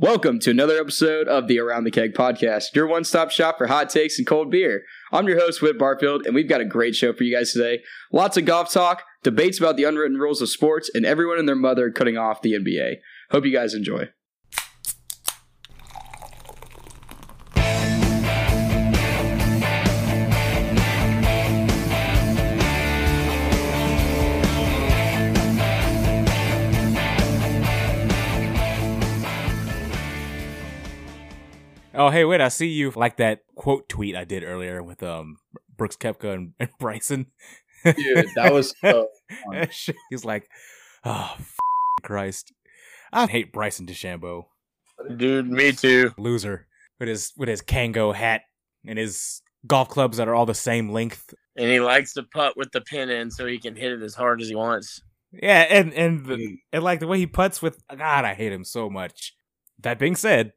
Welcome to another episode of the Around the Keg podcast, your one stop shop for hot takes and cold beer. I'm your host, Whit Barfield, and we've got a great show for you guys today. Lots of golf talk, debates about the unwritten rules of sports, and everyone and their mother cutting off the NBA. Hope you guys enjoy. Oh, hey, wait, I see you like that quote tweet I did earlier with um Brooks Koepka and, and Bryson. Dude, that was so fun. He's like, oh, f- Christ. I hate Bryson DeChambeau. Dude, me too. Loser. With his with his Kangol hat and his golf clubs that are all the same length. And he likes to putt with the pin in so he can hit it as hard as he wants. Yeah, and and the, and like the way he puts with God, I hate him so much. That being said,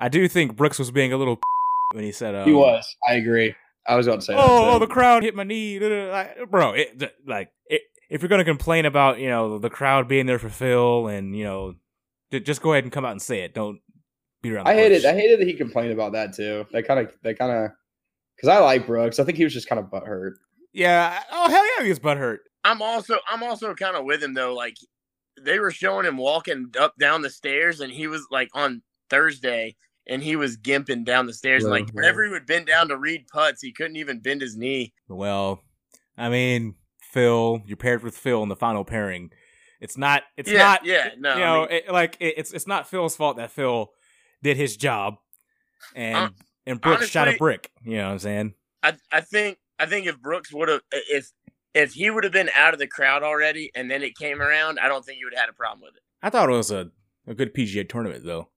I do think Brooks was being a little when he said um, He was. I agree. I was about to say that. oh, oh, the crowd hit my knee, Like, bro. It, like, it, if you're gonna complain about you know the crowd being there for Phil, and you know, just go ahead and come out and say it. Don't beat around. The I hated. bush. I hated that he complained about that too. That kind of. That kind of. Because I like Brooks. I think he was just kind of butthurt. Yeah. Oh hell yeah, he was butthurt. I'm also I'm also kind of with him though. Like they were showing him walking up down the stairs and he was like on Thursday and he was gimping down the stairs and like whenever he would bend down to read putts, he couldn't even bend his knee. Well, I mean, Phil, you're paired with Phil in the final pairing. It's not. It's yeah, not. yeah, no. you I know, mean, it, like it, it's it's not Phil's fault that Phil did his job, and and Brooks shot a brick. You know what I'm saying? I I think I think if Brooks would have if if he would have been out of the crowd already and then it came around, I don't think you would have had a problem with it. I thought it was a a good PGA tournament though.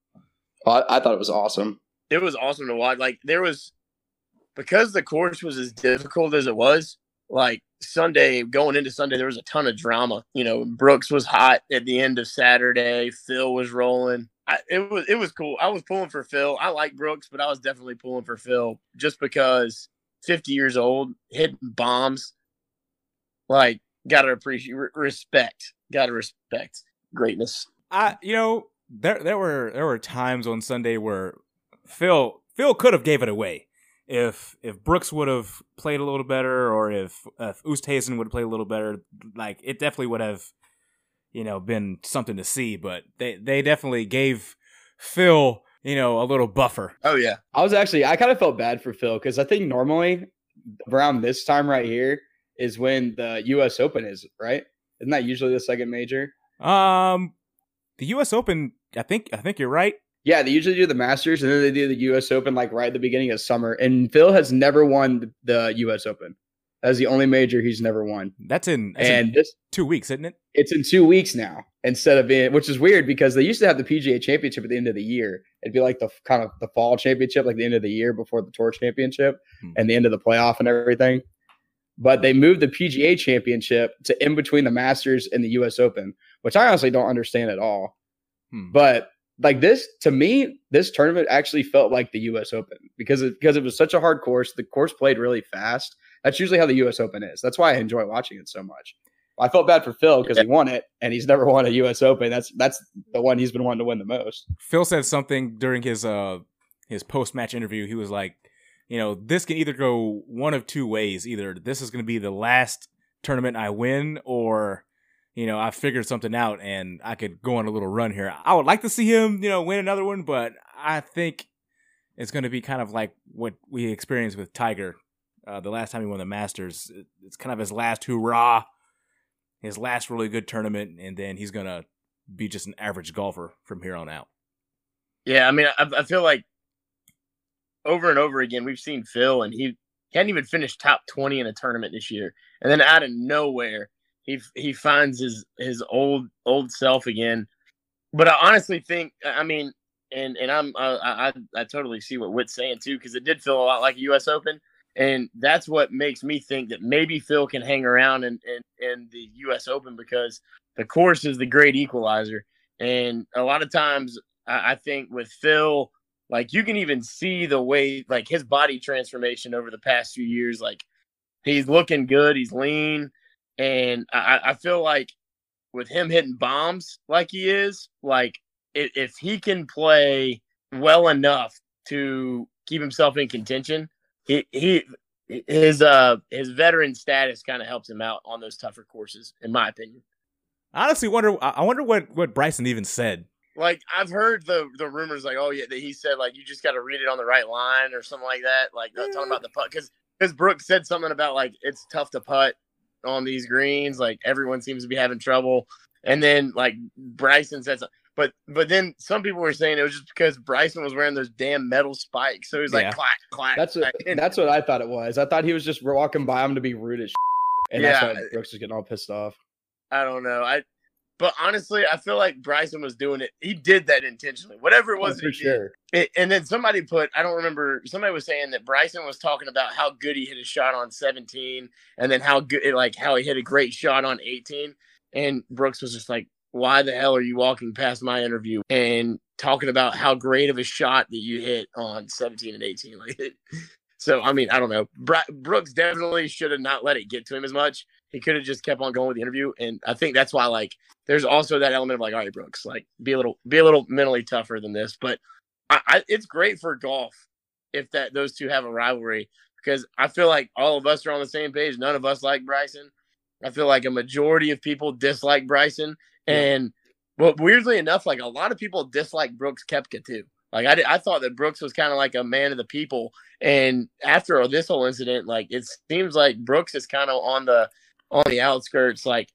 Oh, I, I thought it was awesome. it was awesome to watch. Like there was because the course was as difficult as it was. Like Sunday, going into Sunday, there was a ton of drama. You know, Brooks was hot at the end of Saturday. Phil was rolling. I, it was it was cool. I was pulling for Phil. I like Brooks, but I was definitely pulling for Phil just because fifty years old, hitting bombs. Like, gotta appreciate respect. Gotta respect greatness. I you know there there were there were times on Sunday where Phil Phil could have gave it away if if Brooks would have played a little better or if if Oosthuizen would have played a little better. Like it definitely would have you know been something to see. But they they definitely gave Phil you know a little buffer. Oh yeah, I was actually. I kind of felt bad for Phil because I think normally around this time right here is when the U.S. Open is right. Isn't that usually the second major? Um, the U.S. Open. I think I think you're right. Yeah, they usually do the Masters and then they do the U.S. Open like right at the beginning of summer. And Phil has never won the U.S. Open. That's the only major he's never won. That's in, that's in And this two weeks, isn't it? it's in two weeks now instead of being, which is weird because they used to have the PGA Championship at the end of the year. It'd be like the kind of the fall championship, like the end of the year before the Tour Championship Hmm. and the end of the playoff and everything. But they moved the PGA Championship to in between the Masters and the U.S. Open, which I honestly don't understand at all. Hmm. But like this, to me, this tournament actually felt like the U.S. Open because it, because it was such a hard course. The course played really fast. That's usually how the U.S. Open is. That's why I enjoy watching it so much. I felt bad for Phil because he won it, and he's never won a U.S. Open. That's that's the one he's been wanting to win the most. Phil said something during his uh his post match interview. He was like, you know, this can either go one of two ways. Either this is going to be the last tournament I win, or you know, I figured something out and I could go on a little run here. I would like to see him, you know, win another one, but I think it's going to be kind of like what we experienced with Tiger uh, the last time he won the Masters. It's kind of his last hurrah, his last really good tournament, and then he's going to be just an average golfer from here on out. Yeah, I mean, I, I feel like over and over again we've seen Phil, and he hadn't even finished top twenty in a tournament this year, and then out of nowhere he he finds his his old old self again. But I honestly think, I mean, and and I'm I I, I totally see what Whit's saying too, because it did feel a lot like a U.S. Open, and that's what makes me think that maybe Phil can hang around in in, in the U.S. Open because the course is the great equalizer, and a lot of times I think with Phil, like you can even see the way like his body transformation over the past few years. Like he's looking good, he's lean, and I, I feel like with him hitting bombs like he is, like if, if he can play well enough to keep himself in contention, he he his uh his veteran status kind of helps him out on those tougher courses, in my opinion. I honestly wonder. I wonder what what Bryson even said. Like I've heard the the rumors, like oh yeah, that he said like you just got to read it on the right line or something like that. Like uh, talking about the putt because because Brooks said something about like it's tough to putt on these greens. Like everyone seems to be having trouble, and then like Bryson said something. But but then some people were saying it was just because Bryson was wearing those damn metal spikes, so he was like Yeah. clack clack. That's what clack. that's what I thought it was. I thought he was just walking by him to be rude as shit, and Yeah. that's why Brooks was getting all pissed off. I don't know. I but honestly, I feel like Bryson was doing it. He did that intentionally. Whatever it oh, was, Oh, for he sure. It, and then somebody put, I don't remember, somebody was saying that Bryson was talking about how good he hit a shot on 17 and then how good, like how he hit a great shot on 18. And Brooks was just like, why the hell are you walking past my interview and talking about how great of a shot that you hit on 17 and 18? Like, so, I mean, I don't know. Bri- Brooks definitely should have not let it get to him as much. He could have just kept on going with the interview. And I think that's why, like, there's also that element of like, all right, Brooks, like, be a little, be a little mentally tougher than this. But I, I, it's great for golf if that those two have a rivalry because I feel like all of us are on the same page. None of us like Bryson. I feel like a majority of people dislike Bryson, Yeah. and but weirdly enough, like a lot of people dislike Brooks Koepka too. Like I, did- I thought that Brooks was kind of like a man of the people, and after this whole incident, like it seems like Brooks is kind of on the on the outskirts. Like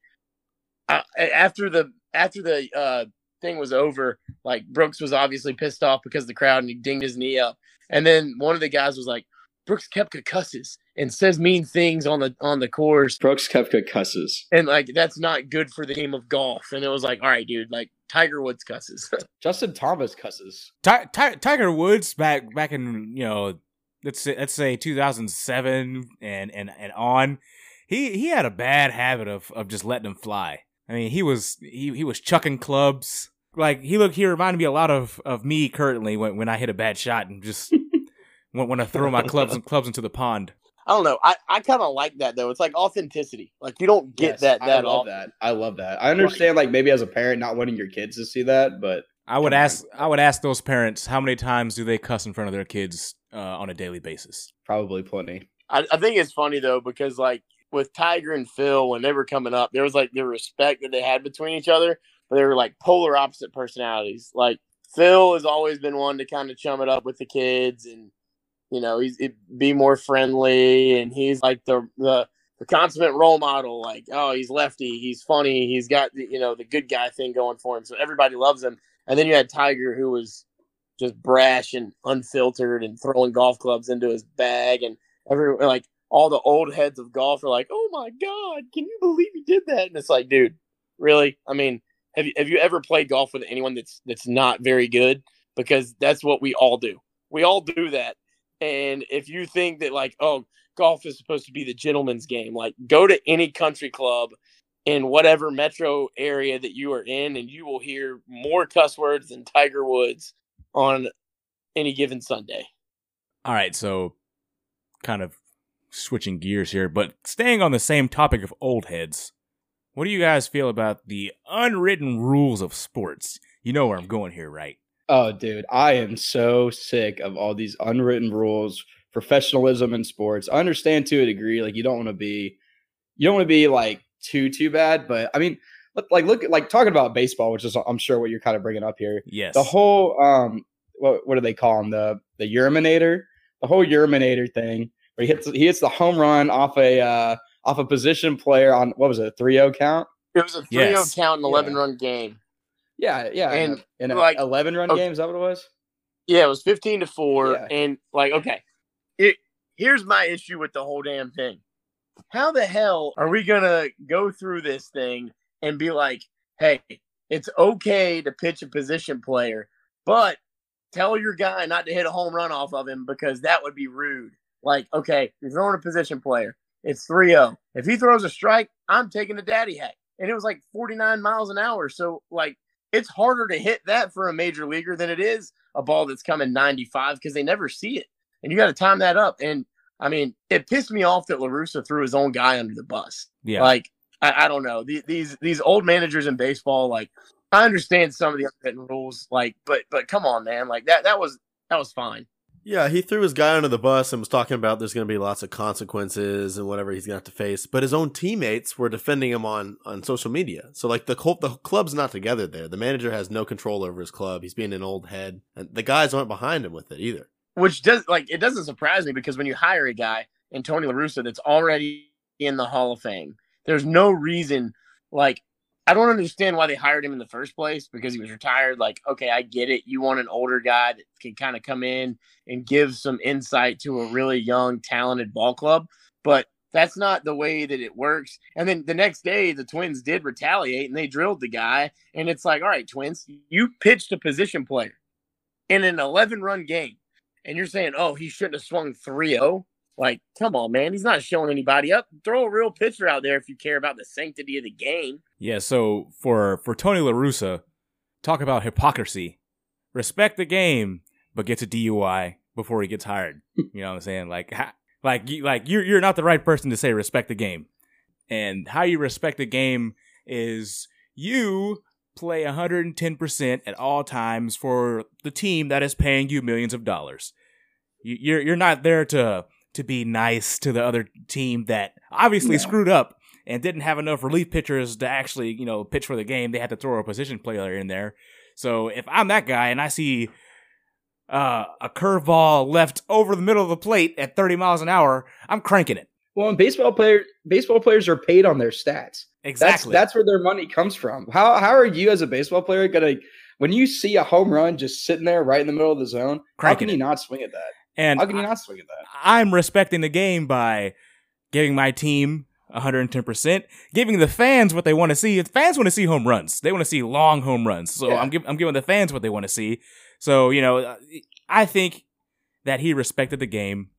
I, after the after the uh, thing was over, like Brooks was obviously pissed off because of the crowd and he dinged his knee up. And then one of the guys was like, Brooks Koepka cusses and says mean things on the on the course. Brooks Koepka cusses. And like that's not good for the game of golf. And it was like, all right, dude, like Tiger Woods cusses. Justin Thomas cusses. Ti- Ti- Tiger Woods back back in you know let's say let's say 2007 and and and on he he had a bad habit of of just letting them fly. I mean he was he he was chucking clubs like he looked he reminded me a lot of of me currently when when I hit a bad shot and just want want to throw my clubs and clubs into the pond. I don't know. I, I kind of like that though. It's like authenticity. Like you don't get Yes, that that I love often. that. I love that. I understand, like maybe as a parent, not wanting your kids to see that, but I would Come on. ask I would ask those parents how many times do they cuss in front of their kids uh, on a daily basis. probably plenty. I, I think it's funny though because like with Tiger and Phil when they were coming up, there was like the respect that they had between each other, but they were like polar opposite personalities. Like Phil has always been one to kind of chum it up with the kids and you know he's be more friendly and he's like the the the consummate role model. Like oh he's lefty, he's funny, he's got the, you know the good guy thing going for him, so everybody loves him. And then you had Tiger who was just brash and unfiltered and throwing golf clubs into his bag and every like all the old heads of golf are like, "Oh my god, can you believe he did that?" And it's like, dude, really? I mean, have you have you ever played golf with anyone that's that's not very good? Because that's what we all do. We all do that. And if you think that like, oh, golf is supposed to be the gentleman's game, like go to any country club in whatever metro area that you are in, and you will hear more cuss words than Tiger Woods on any given Sunday. All right, so kind of switching gears here, but staying on the same topic of old heads. What do you guys feel about the unwritten rules of sports? You know where I'm going here, right? Oh, dude, I am so sick of all these unwritten rules, professionalism in sports. I understand to a degree, like you don't want to be, you don't want to be like too too bad, but I mean, look, like look at like talking about baseball, which is I'm sure what you're kind of bringing up here. Yes. The whole um, what what do they call him? The the Yerminator, the whole Yerminator thing, where he hits he hits the home run off a uh off a position player on what was it, a 3-0 count? It was a 3 Yes. count and Yeah. 11 run game. Yeah, yeah, in And, a, in a like, 11 run okay. game. Is that what it was? Yeah, it was 15 to 4. Yeah. And, like, okay, it, here's my issue with the whole damn thing. How the hell are we going to go through this thing and be like, hey, it's okay to pitch a position player, but tell your guy not to hit a home run off of him because that would be rude. Like, okay, you're throwing a position player. It's 3 0. If he throws a strike, I'm taking a daddy hack. And it was like 49 miles an hour. So, like, it's harder to hit that for a major leaguer than it is a ball that's coming 95 because they never see it. And you got to time that up. And I mean, it pissed me off that La Russa threw his own guy under the bus. yeah. Like, I, I don't know. The- These these old managers in baseball, like I understand some of the unwritten rules, like, but but come on, man, like that that was that was fine. Yeah, he threw his guy under the bus and was talking about there's going to be lots of consequences and whatever he's going to have to face. But his own teammates were defending him on on social media. So like the the club's not together there. The manager has no control over his club. He's being an old head, and the guys aren't behind him with it either. Which does like it doesn't surprise me because when you hire a guy in Tony La Russa that's already in the Hall of Fame, there's no reason like I don't understand why they hired him in the first place because he was retired. Like, okay, I get it. You want an older guy that can kind of come in and give some insight to a really young, talented ball club. But that's not the way that it works. And then the next day, the Twins did retaliate and they drilled the guy. And it's like, all right, Twins, you pitched a position player in an 11 run game. And you're saying, oh, he shouldn't have swung 3 0. Like, come on, man. He's not showing anybody up. Throw a real pitcher out there if you care about the sanctity of the game. Yeah, so for for Tony La Russa, talk about hypocrisy. Respect the game, but gets a DUI before he gets hired. You know what I'm saying? Like like like you're you're not the right person to say respect the game. And how you respect the game is you play 110% at all times for the team that is paying you millions of dollars. You're you're not there to to be nice to the other team that obviously screwed up and didn't have enough relief pitchers to actually, you know, pitch for the game. They had to throw a position player in there. So if I'm that guy and I see uh, a curveball left over the middle of the plate at 30 miles an hour, I'm cranking it. Well, and baseball player baseball players are paid on their stats. Exactly. That's, that's where their money comes from. How how are you as a baseball player gonna when you see a home run just sitting there right in the middle of the zone? Cranking how can you it. not swing at that? And how can you not swing at that? I'm respecting the game by giving my team 110%, giving the fans what they want to see. Fans want to see home runs. They want to see long home runs. So yeah. I'm, give, I'm giving the fans what they want to see. So, you know, I think that he respected the game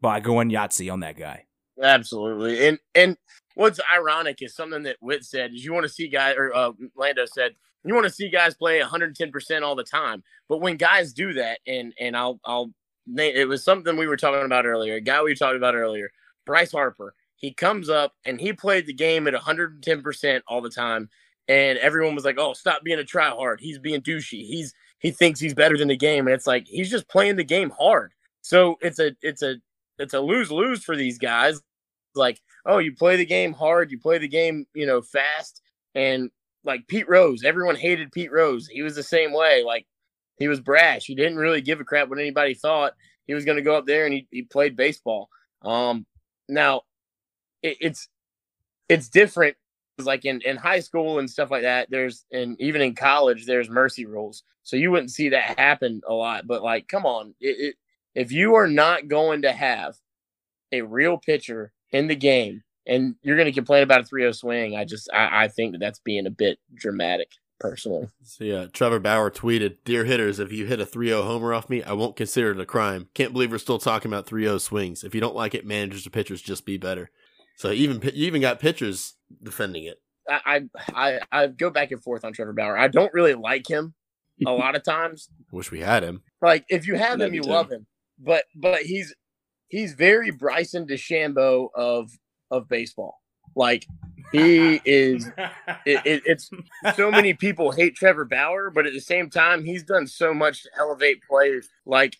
by going Yahtzee on that guy. Absolutely. And and what's ironic is something that Whit said is you want to see guys or uh, Lando said you want to see guys play 110% all the time. But when guys do that and and I'll I'll it was something we were talking about earlier. A guy we talked about earlier, Bryce Harper. He comes up and he played the game at 110% all the time. And everyone was like, "Oh, stop being a try hard. He's being douchey. He's he thinks he's better than the game." And it's like he's just playing the game hard. So it's a it's a it's a lose lose for these guys. Like, oh, you play the game hard, you play the game, you know, fast, and like Pete Rose, everyone hated Pete Rose. He was the same way. Like he was brash. He didn't really give a crap what anybody thought. He was going to go up there and he, he played baseball. Um, now it, it's it's different. Like in, in high school and stuff like that, there's and even in college, there's mercy rules. So you wouldn't see that happen a lot. But like, come on, it, it, if you are not going to have a real pitcher in the game and you're going to complain about a 3-0 swing, I just I, I think that that's being a bit dramatic personally. So yeah, Trevor Bauer tweeted, "Dear hitters, if you hit a 3-0 homer off me, I won't consider it a crime. Can't believe we're still talking about 3-0 swings. If you don't like it, managers or pitchers just be better." So even you even got pitchers defending it. I I I go back and forth on Trevor Bauer. I don't really like him a lot of times. Wish we had him. Like if you have him, you too. love him. But but he's he's very Bryson DeChambeau of of baseball. Like he is. It, it, it's so many people hate Trevor Bauer, but at the same time, he's done so much to elevate players. Like,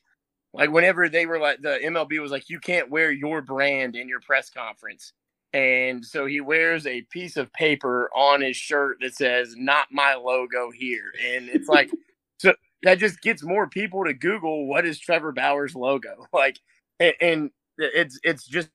like whenever they were like the MLB was like, you can't wear your brand in your press conference, and so he wears a piece of paper on his shirt that says "Not my logo here," and it's like, so that just gets more people to Google what is Trevor Bauer's logo, like, and, it's it's just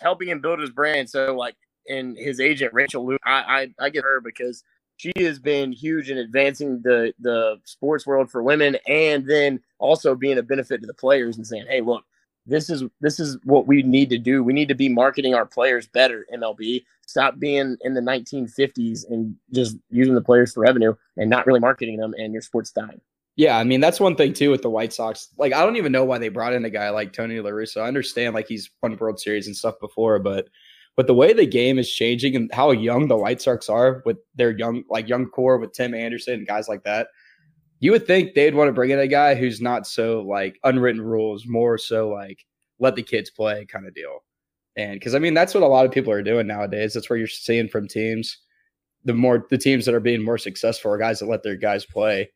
helping him build his brand. So like and his agent Rachel. I, I I get her because she has been huge in advancing the the sports world for women, and then also being a benefit to the players and saying, hey, look. This is this is what we need to do. We need to be marketing our players better. MLB stop being in the 1950s and just using the players for revenue and not really marketing them, and your sports dying. Yeah, I mean that's one thing too with the White Sox. Like I don't even know why they brought in a guy like Tony La Russa. I understand like he's won World Series and stuff before, but but the way the game is changing and how young the White Sox are with their young, like young core with Tim Anderson and guys like that, you would think they'd want to bring in a guy who's not so like unwritten rules, more so like let the kids play kind of deal. And because I mean, that's what a lot of people are doing nowadays. That's where you're seeing from teams. the more the teams that are being more successful are guys that let their guys play.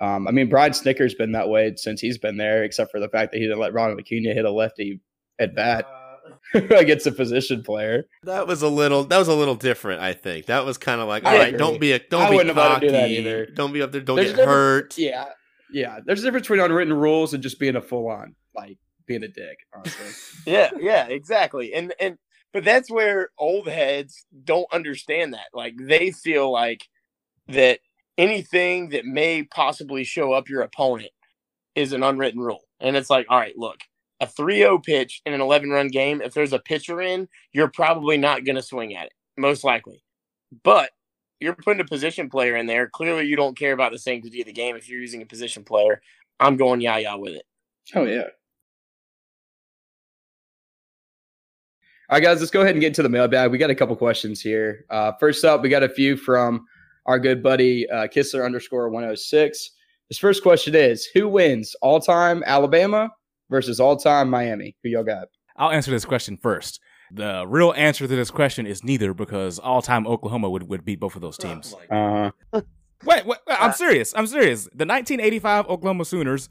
Um, I mean, Brian Snitker's been that way since he's been there, except for the fact that he didn't let Ronald Acuna hit a lefty at bat against a position player. That was a little. That was a little different. I think that was kind of like, I all right, agree. don't be a, don't I be wouldn't have let cocky. do that either. Don't be up there. Don't There's get hurt. Yeah, yeah. There's a difference between unwritten rules and just being a full on like being a dick. Honestly, Yeah, yeah, exactly. And and but that's where old heads don't understand that. Like they feel like that anything that may possibly show up your opponent is an unwritten rule. And it's like, all right, look, a 3-0 pitch in an 11-run game, if there's a pitcher in, you're probably not going to swing at it, most likely. But you're putting a position player in there. Clearly, you don't care about the sanctity of the game if you're using a position player. I'm going yah yah with it. oh yeah. All right, guys, let's go ahead and get into the mailbag. We got a couple questions here. Uh, first up, we got a few from our good buddy uh, Kissler underscore 106. His first question is Who wins all time Alabama versus all time Miami? Who y'all got? I'll answer this question first. The real answer to this question is neither because all time Oklahoma would, would beat both of those teams. Uh, Wait, wait, wait, I'm serious. I'm serious. The 1985 Oklahoma Sooners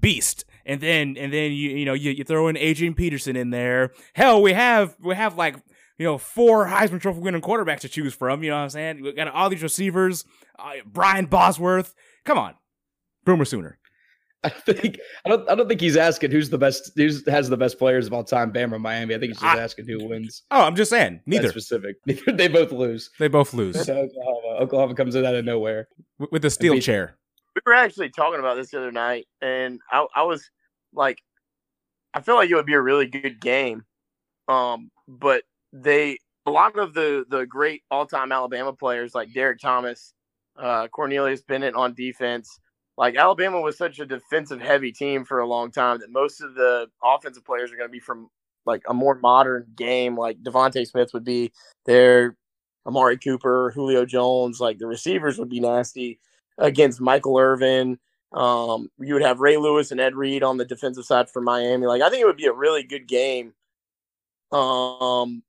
beast. And then and then you you know you, you throw in Adrian Peterson in there. Hell, we have we have like you know four Heisman Trophy winning quarterbacks to choose from. You know what I'm saying? We got all these receivers. Uh, Brian Bosworth. Come on, Boomer Sooner. I think I don't I don't think he's asking who's the best who's has the best players of all time, Bama or Miami. I think he's just I- asking who wins. Oh, I'm just saying. That's Neither. specific. they both lose. They both lose So Oklahoma, Oklahoma comes in out of nowhere. with, with the steel beat- chair. we were actually talking about this the other night, and I, I was like, I feel like it would be a really good game. Um, but they a lot of the the great all time Alabama players like Derrick Thomas, uh, Cornelius Bennett on defense. Like Alabama was such a defensive heavy team for a long time that most of the offensive players are going to be from like a more modern game. Like DeVonta Smith would be there, Amari Cooper, Julio Jones. Like the receivers would be nasty against Michael Irvin. Um, you would have Ray Lewis and Ed Reed on the defensive side for Miami. Like I think it would be a really good game. Um,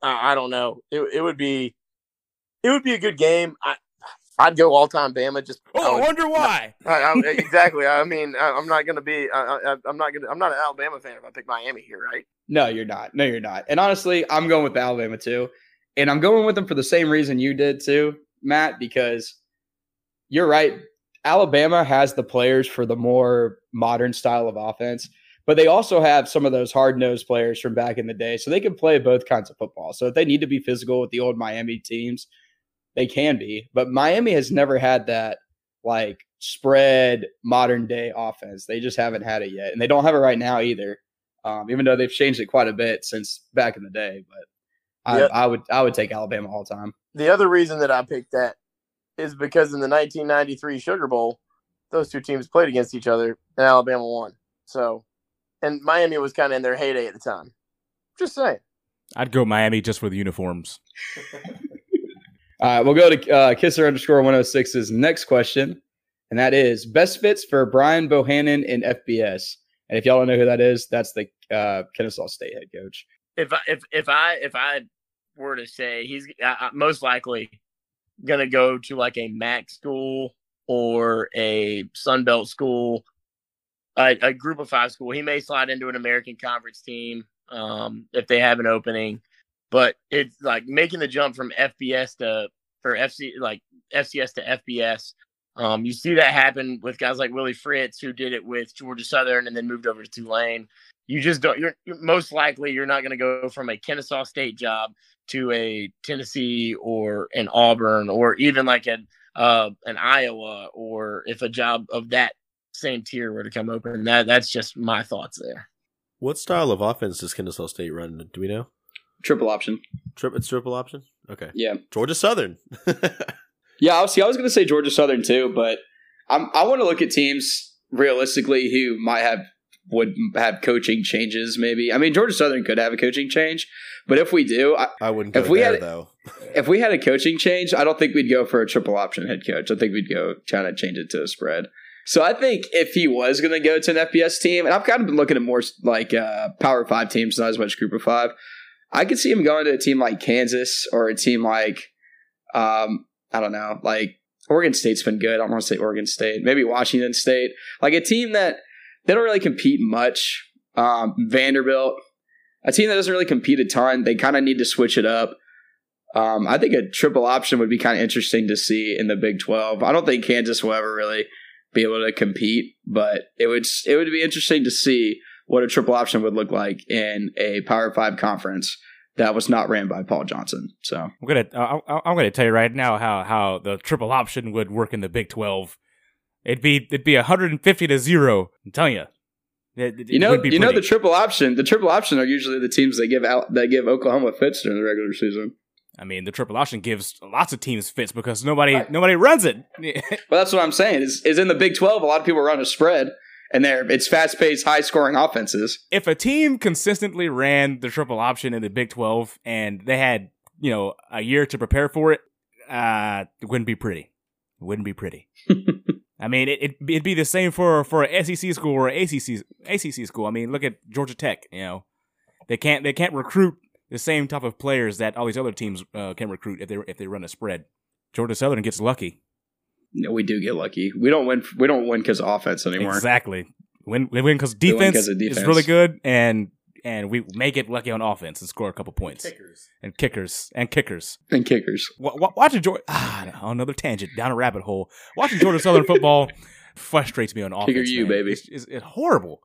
I, I don't know. It it would be, it would be a good game. I I'd go all time Bama. Just oh, I Oh, I would- wonder why. I, I, exactly. I mean, I, I'm not gonna be. I, I, I'm not gonna. I'm not an Alabama fan if I pick Miami here, right? No, you're not. No, you're not. And honestly, I'm going with Alabama too. And I'm going with them for the same reason you did too, Matt, because you're right. Alabama has the players for the more modern style of offense, but they also have some of those hard nosed players from back in the day. So they can play both kinds of football. So if they need to be physical with the old Miami teams, they can be. But Miami has never had that like spread modern day offense. They just haven't had it yet. And they don't have it right now either um, even though they've changed it quite a bit since back in the day. But I, Yep. I would I would take Alabama all time. The other reason that I picked that is because in the 1993 Sugar Bowl, those two teams played against each other, and Alabama won. So, and Miami was kind of in their heyday at the time. Just saying. I'd go Miami just for the uniforms. All right, we'll go to uh, Kisser underscore 106's next question, and that is best fits for Brian Bohannon in FBS. And if y'all don't know who that is, that's the uh, Kennesaw State head coach. If I if if I if I were to say he's uh, uh, most likely gonna go to like a MAC school or a Sun Belt school, a, a Group of Five school, he may slide into an American Conference team um, if they have an opening. But it's like making the jump from FBS to or FC like FCS to FBS. Um, you see that happen with guys like Willie Fritz, who did it with Georgia Southern and then moved over to Tulane. You just don't. You're, you're most likely you're not going to go from a Kennesaw State job to a Tennessee or an Auburn or even like an uh, an Iowa or if a job of that same tier were to come open. That that's just my thoughts there. What style of offense does Kennesaw State run? Do we know? Triple option. Trip, it's triple option. Okay, Yeah. Georgia Southern. Yeah, I was, see, I was going to say Georgia Southern too, but I'm, I want to look at teams realistically who might have would have coaching changes. Maybe I mean Georgia Southern could have a coaching change, but if we do, I, I wouldn't go If we there had- though. if we had a coaching change, I don't think we'd go for a triple option head coach. I think we'd go kind of change it to a spread. So I think if he was going to go to an FBS team, and I've kind of been looking at more like uh, Power Five teams, not as much Group of Five. I could see him going to a team like Kansas or a team like Um, I don't know. Like Oregon State's been good. I don't want to say Oregon State. Maybe Washington State. Like a team that they don't really compete much. Um, Vanderbilt, a team that doesn't really compete a ton. They kind of need to switch it up. Um, I think a triple option would be kind of interesting to see in the Big Twelve. I don't think Kansas will ever really be able to compete, but it would it would be interesting to see what a triple option would look like in a Power Five conference that was not ran by Paul Johnson. So I'm gonna uh, I'm gonna tell you right now how how the triple option would work in the Big Twelve. It'd be it'd be 150 to zero. I'm telling you. It, it you know, you know the triple option. The triple option are usually the teams that give out that give Oklahoma fits during the regular season. I mean, the triple option gives lots of teams fits because nobody nobody runs it. Well, that's what I'm saying. Is is in the Big Twelve, a lot of people run a spread, and there it's fast paced, high scoring offenses. if a team consistently ran the triple option in the Big 12 and they had, you know, a year to prepare for it, uh, it wouldn't be pretty. It wouldn't be pretty. I mean, it, it'd, be- the same for, for a SEC school or a ACC, ACC school. I mean, look at Georgia Tech, you know, they can't, they can't recruit the same type of players that all these other teams, uh, can recruit if they, if they run a spread. Georgia Southern gets lucky. You know, we do get lucky. We don't win. We don't win because of offense anymore. Exactly. Win, we win because defense, win defense, 'cause is really good, and and we make it lucky on offense and score a couple points. And kickers and kickers. And kickers. Wa- wa- watching Georgia, ah, on another tangent down a rabbit hole. Watching Georgia Southern football frustrates me on offense. Kicker you, man. baby. It's, it's, it's horrible.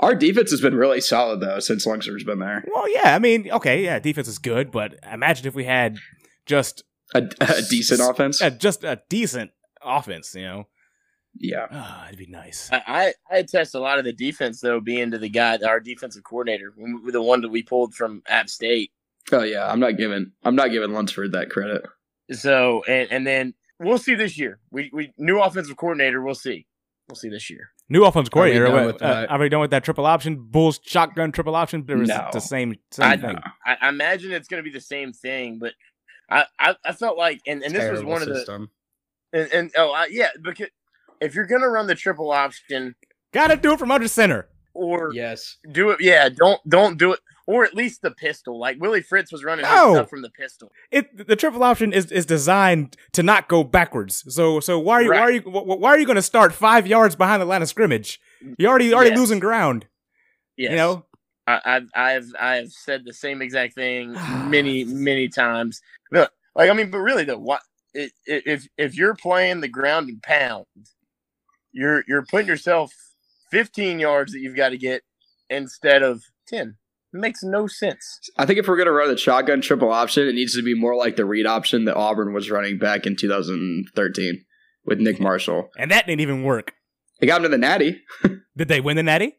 Our defense has been really solid though since Lunsford's been there. Well, yeah, I mean, okay, yeah, defense is good, but imagine if we had just A, a decent S- offense. uh, just a decent offense. You know, yeah. ah, it'd be nice. I, I I attest a lot of the defense though being to the guy, our defensive coordinator, the one that we pulled from App State. Oh yeah. I'm not giving. I'm not giving Lunsford that credit. So and and then we'll see this year. We we new offensive coordinator. We'll see. We'll see this year. New offense Are we coordinator. done with uh, are we done with that triple option? Bulls shotgun triple option. There was No. the same same I, thing. I, I imagine it's going to be the same thing, but I, I, I felt like, and, and this was Terrible one of the, system. and, and oh I, yeah, because if you're going to run the triple option Got to do it from under center. or Yes. do it, yeah, don't don't do it, or at least the pistol. Like Willie Fritz was running No. stuff from the pistol. It the triple option is, is designed to not go backwards. So so why are you why are you wh- wh- why are you going to start five yards behind the line of scrimmage? You already already Yes. losing ground. Yes. You know. I, I've I've I've said the same exact thing many many times. Look, like I mean, but really though, what i- i- if if you're playing the ground and pound, you're you're putting yourself 15 yards that you've got to get instead of 10. It makes no sense. I think if we're gonna run the shotgun triple option, it needs to be more like the read option that Auburn was running back in 2013 with Nick Marshall. And that didn't even work. They got him to the Natty. Did they win the Natty?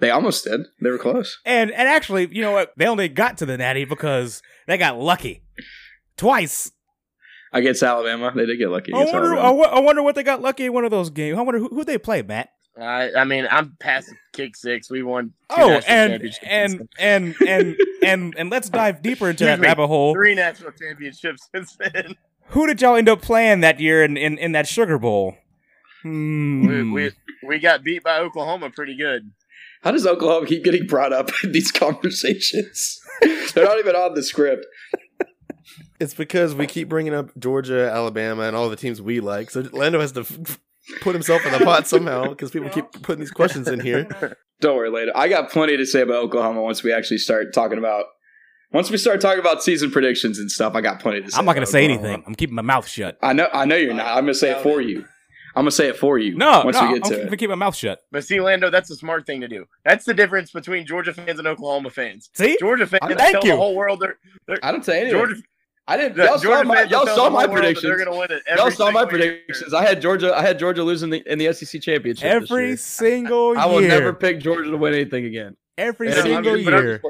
They almost did. They were close. And and actually, you know what? They only got to the Natty because they got lucky twice. Against Alabama, they did get lucky. I wonder. I, Alabama. wo- I wonder what they got lucky in one of those games. I wonder who, who they play, Matt. I I mean, I'm past kick six. We won. Two Oh, national and and and and and and let's dive deeper into that Excuse rabbit hole. three national championships since then. Who did y'all end up playing that year in in, in that Sugar Bowl? Hmm. We, we we got beat by Oklahoma pretty good. How does Oklahoma keep getting brought up in these conversations? They're not even on the script. It's because we keep bringing up Georgia, Alabama, and all the teams we like. So Lando has to f- f- put himself in the pot somehow because people keep putting these questions in here. Don't worry, later. I got plenty to say about Oklahoma once we actually start talking about. Once we start talking about season predictions and stuff, I got plenty to say. I'm not gonna say Oklahoma. anything. I'm keeping my mouth shut. I know. I know you're not. I'm gonna say it for you. I'm gonna say it for you. No, once no, we I'm get to gonna it. keep my mouth shut. But see, Lando, that's a smart thing to do. That's the difference between Georgia fans and Oklahoma fans. See, Georgia fans I'm- thank tell you. the whole world they're, they're I didn't say anything. Georgia. I didn't. Y'all saw my, fans y'all saw my whole world that predictions. They're gonna win it. every Y'all saw my single year. predictions. I had Georgia. I had Georgia losing the, in the SEC championship. this every year. single year, I will never pick Georgia to win anything again. every Yeah, single I'm- year.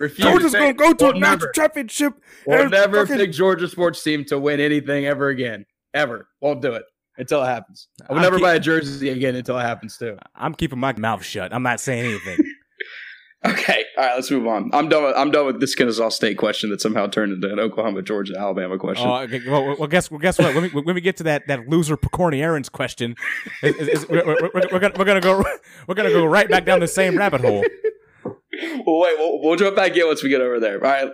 Refuse. Georgia's gonna go to We'll a national championship. We'll and never fucking- pick Georgia sports team to win anything ever again. Ever. Won't do it until it happens. I will I'm never keep- buy a jersey again until it happens too. I'm keeping my mouth shut. I'm not saying anything. Okay. All right. Let's move on. I'm done. With, I'm done with this Kennesaw State question that somehow turned into an Oklahoma, Georgia, Alabama question. Oh, okay, well, well, guess well, guess what? When we, when we get to that that loser Pokorny Aaron's question, is, is, is, we're, we're, we're, we're gonna we're gonna go we're gonna go right back down the same rabbit hole. well, wait. We'll, we'll jump back in once we get over there. All right.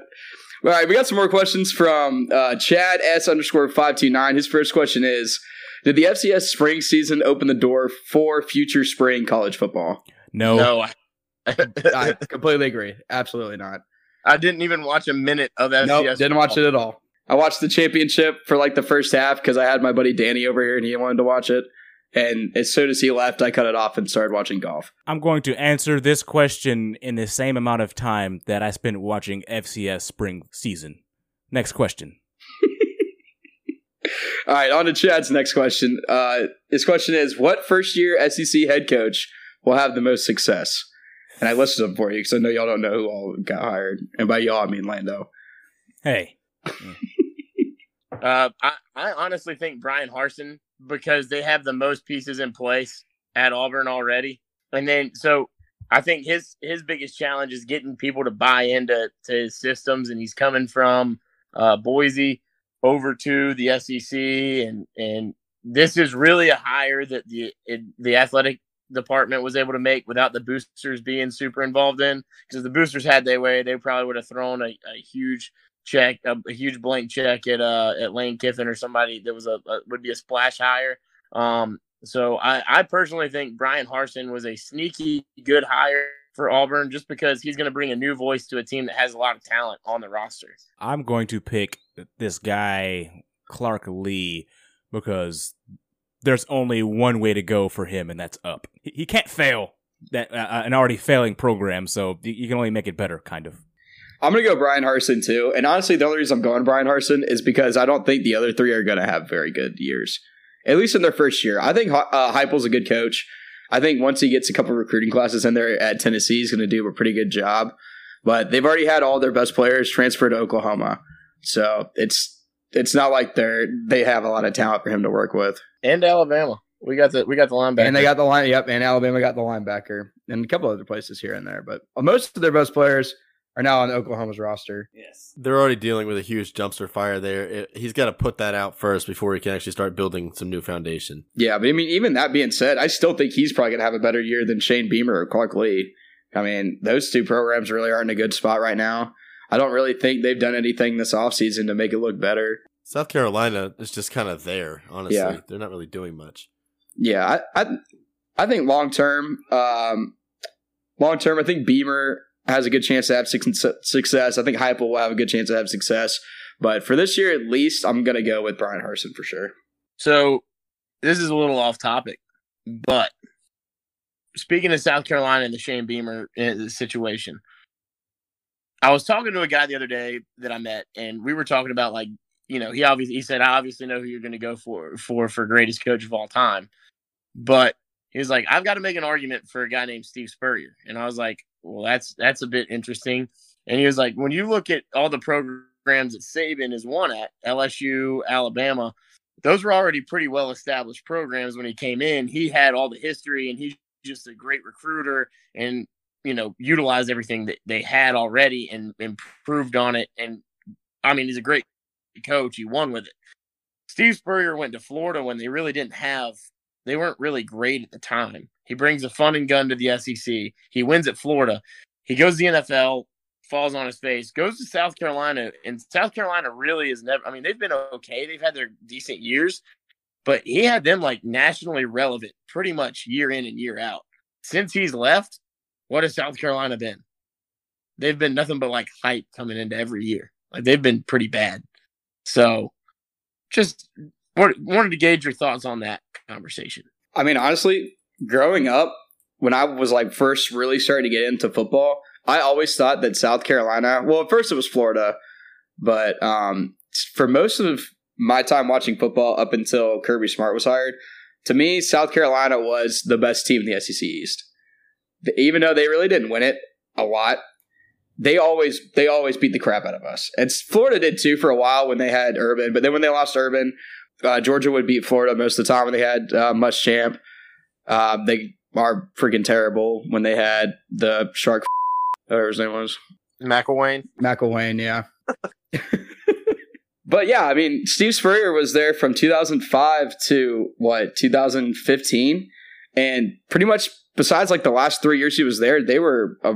All right, we got some more questions from uh, Chad S underscore five two nine. His first question is: Did the FCS spring season open the door for future spring college football? No, No, I, I completely agree. Absolutely not. I didn't even watch a minute of FCS. Nope, didn't watch it at all. I watched the championship for like the first half because I had my buddy Danny over here and he wanted to watch it. And as soon as he left, I cut it off and started watching golf. I'm going to answer this question in the same amount of time that I spent watching FCS spring season. Next question. All right, on to Chad's next question. Uh, his question is: What first year SEC head coach will have the most success? And I listed them for you because I know y'all don't know who all got hired, and by y'all I mean Lando. Hey, Uh, I, I honestly think Bryan Harsin because they have the most pieces in place at Auburn already, and then so I think his his biggest challenge is getting people to buy into to his systems, and he's coming from uh, Boise over to the SEC, and and this is really a hire that the it, the athletic department was able to make without the boosters being super involved in because the boosters had their way, they probably would have thrown a, a huge check, a, a huge blank check at uh at Lane Kiffin or somebody that was a, a would be a splash hire. Um, so I I personally think Bryan Harsin was a sneaky good hire for Auburn just because he's going to bring a new voice to a team that has a lot of talent on the roster. I'm going to pick this guy, Clark Lea, because there's only one way to go for him, and that's up. He, he can't fail that uh, an already failing program, so you, you can only make it better, kind of. I'm gonna go Bryan Harsin too, and honestly, the only reason I'm going Bryan Harsin is because I don't think the other three are gonna have very good years, at least in their first year. I think uh, Heupel's a good coach. I think once he gets a couple recruiting classes in there at Tennessee, he's gonna do a pretty good job. But they've already had all their best players transfer to Oklahoma, so it's it's not like they're they have a lot of talent for him to work with. And Alabama, we got the we got the linebacker. And they got the line, yep. And Alabama got the linebacker, and a couple other places here and there. But most of their best players are now on Oklahoma's roster. Yes. They're already dealing with a huge dumpster fire there. It, he's got to put that out first before he can actually start building some new foundation. Yeah, but I mean, even that being said, I still think he's probably going to have a better year than Shane Beamer or Clark Lea. I mean, those two programs really aren't in a good spot right now. I don't really think they've done anything this offseason to make it look better. South Carolina is just kind of there, honestly. Yeah. They're not really doing much. Yeah, I I, I think long term, um, long term, I think Beamer has a good chance to have success. I think Heupel will have a good chance to have success. But for this year, at least, I'm going to go with Bryan Harsin for sure. So this is a little off topic, but speaking of South Carolina and the Shane Beamer uh, situation, I was talking to a guy the other day that I met, and we were talking about like, you know, he obviously he said, I obviously know who you're going to go for for for greatest coach of all time, but he was like, I've got to make an argument for a guy named Steve Spurrier, and I was like, well, that's that's a bit interesting, and he was like, when you look at all the programs that Saban has won at LSU, Alabama, those were already pretty well established programs when he came in. He had all the history and he's just a great recruiter and you know utilized everything that they had already and improved on it. And I mean, he's a great coach. He won with it. Steve Spurrier went to Florida when they really didn't have. They weren't really great at the time. He brings a fun and gun to the SEC. He wins at Florida. He goes to the NFL falls on his face, goes to South Carolina, and South Carolina really is never. I mean, they've been okay; they've had their decent years, but he had them like nationally relevant pretty much year in and year out. Since he's left, what has South Carolina been? They've been nothing but like hype coming into every year. Like they've been pretty bad. So, just wanted to gauge your thoughts on that conversation. I mean, honestly, growing up, when I was like first really starting to get into football, I always thought that South Carolina, well, at first it was Florida, but um, for most of my time watching football up until Kirby Smart was hired, to me, South Carolina was the best team in the SEC East. Even though they really didn't win it a lot, they always they always beat the crap out of us. And Florida did too for a while when they had Urban, but then when they lost Urban, uh, Georgia would beat Florida most of the time when they had uh, Muschamp. Um, they are freaking terrible when they had the shark whatever his name was. McElwain. McElwain, yeah. but yeah, I mean, Steve Spurrier was there from 2005 to what 2015, and pretty much besides like the last three years he was there, they were a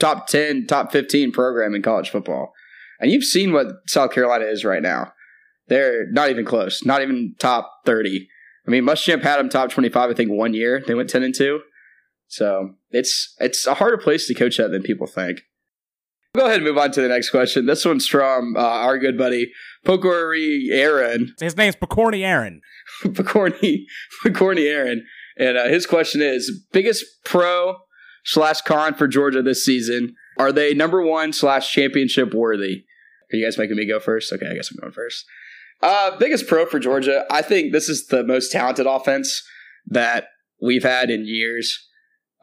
top 10, top 15 program in college football. And you've seen what South Carolina is right now. They're not even close, not even top 30. I mean, Muschamp had them top 25, I think, one year. They went 10 and 2. So it's it's a harder place to coach at than people think. Go ahead and move on to the next question. This one's from uh, our good buddy Pokori Aaron. His name's Pokorny Aaron. Pokorny Pokorny Aaron, and uh, his question is: biggest pro slash con for Georgia this season? Are they number one slash championship worthy? Are you guys making me go first? Okay, I guess I'm going first. Uh, biggest pro for Georgia. I think this is the most talented offense that we've had in years.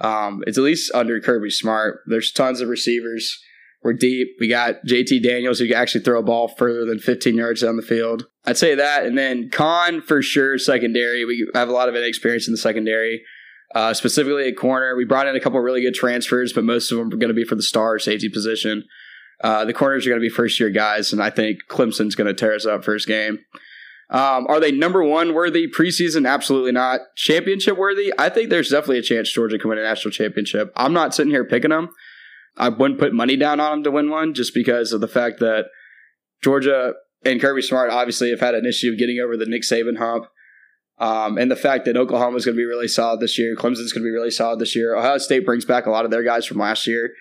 Um, it's at least under Kirby Smart. There's tons of receivers. We're deep. We got JT Daniels who can actually throw a ball further than 15 yards down the field. I'd say that. And then Con for sure, secondary. We have a lot of inexperience in the secondary, uh, specifically at corner. We brought in a couple really good transfers, but most of them are going to be for the star safety position. Uh, the corners are going to be first year guys, and I think Clemson's going to tear us up first game. Um, are they number one worthy preseason? Absolutely not. Championship worthy? I think there's definitely a chance Georgia can win a national championship. I'm not sitting here picking them. I wouldn't put money down on them to win one just because of the fact that Georgia and Kirby Smart obviously have had an issue of getting over the Nick Saban hump. Um, and the fact that Oklahoma is going to be really solid this year, Clemson's going to be really solid this year. Ohio State brings back a lot of their guys from last year.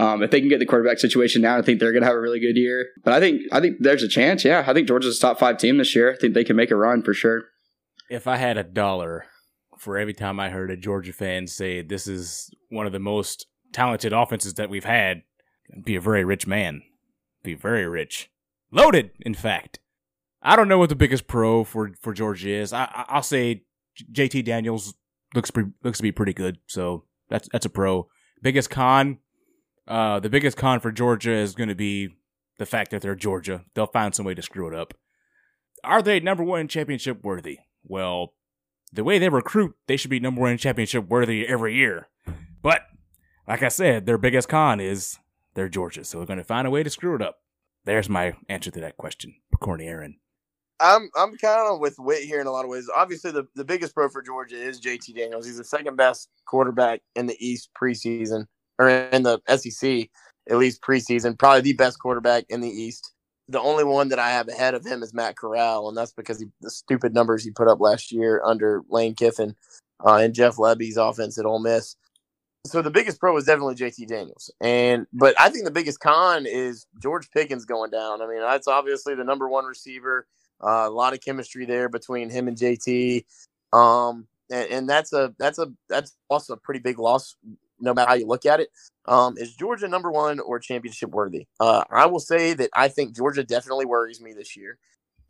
Um, if they can get the quarterback situation down, I think they're going to have a really good year. But I think I think there's a chance. Yeah, I think Georgia's a top five team this year. I think they can make a run for sure. If I had a dollar for every time I heard a Georgia fan say this is one of the most talented offenses that we've had, I'd be a very rich man. Be very rich, loaded. In fact, I don't know what the biggest pro for for Georgia is. I, I'll say JT Daniels looks pre- looks to be pretty good, so that's that's a pro. Biggest con uh, the biggest con for Georgia is going to be the fact that they're Georgia. They'll find some way to screw it up. Are they number one championship worthy? Well, the way they recruit, they should be number one championship worthy every year. But like I said, their biggest con is they're Georgia, so they're going to find a way to screw it up. There's my answer to that question, Corny Aaron. I'm I'm kind of with Whit here in a lot of ways. Obviously, the, the biggest pro for Georgia is JT Daniels. He's the second best quarterback in the East preseason or in the SEC, at least preseason, probably the best quarterback in the East. The only one that I have ahead of him is Matt Corral, and that's because he, the stupid numbers he put up last year under Lane Kiffin uh, and Jeff Lebby's offense at Ole Miss. So the biggest pro is definitely JT Daniels, and but I think the biggest con is George Pickens going down. I mean, that's obviously the number one receiver. Uh, a lot of chemistry there between him and JT. Um, and, and, that's a that's a that's also a pretty big loss no matter how you look at it. Um, is Georgia number one or championship worthy? Uh, I will say that I think Georgia definitely worries me this year.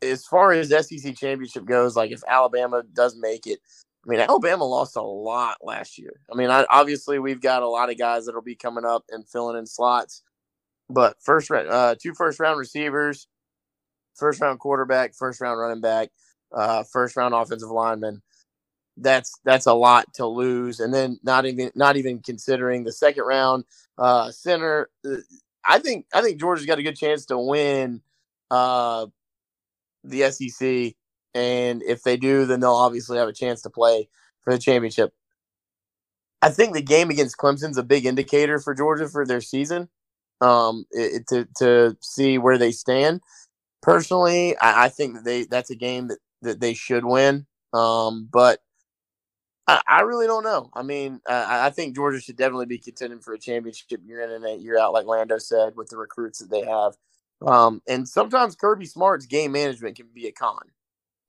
As far as SEC championship goes, like if Alabama does make it, I mean, Alabama lost a lot last year. I mean, I, obviously we've got a lot of guys that'll be coming up and filling in slots, but first, uh, two first round receivers, first round quarterback, first round running back, uh, first round offensive lineman that's that's a lot to lose. And then not even not even considering the second round uh center uh, i think i think georgia's got a good chance to win uh the sec and if they do then they'll obviously have a chance to play for the championship. I think the game against clemson's a big indicator for georgia for their season um it, to to see where they stand. Personally I, I think that they that's a game that that they should win um but I, really don't know. I mean, I, I think Georgia should definitely be contending for a championship year in and year out, like Lando said, with the recruits that they have. Um, and sometimes Kirby Smart's game management can be a con.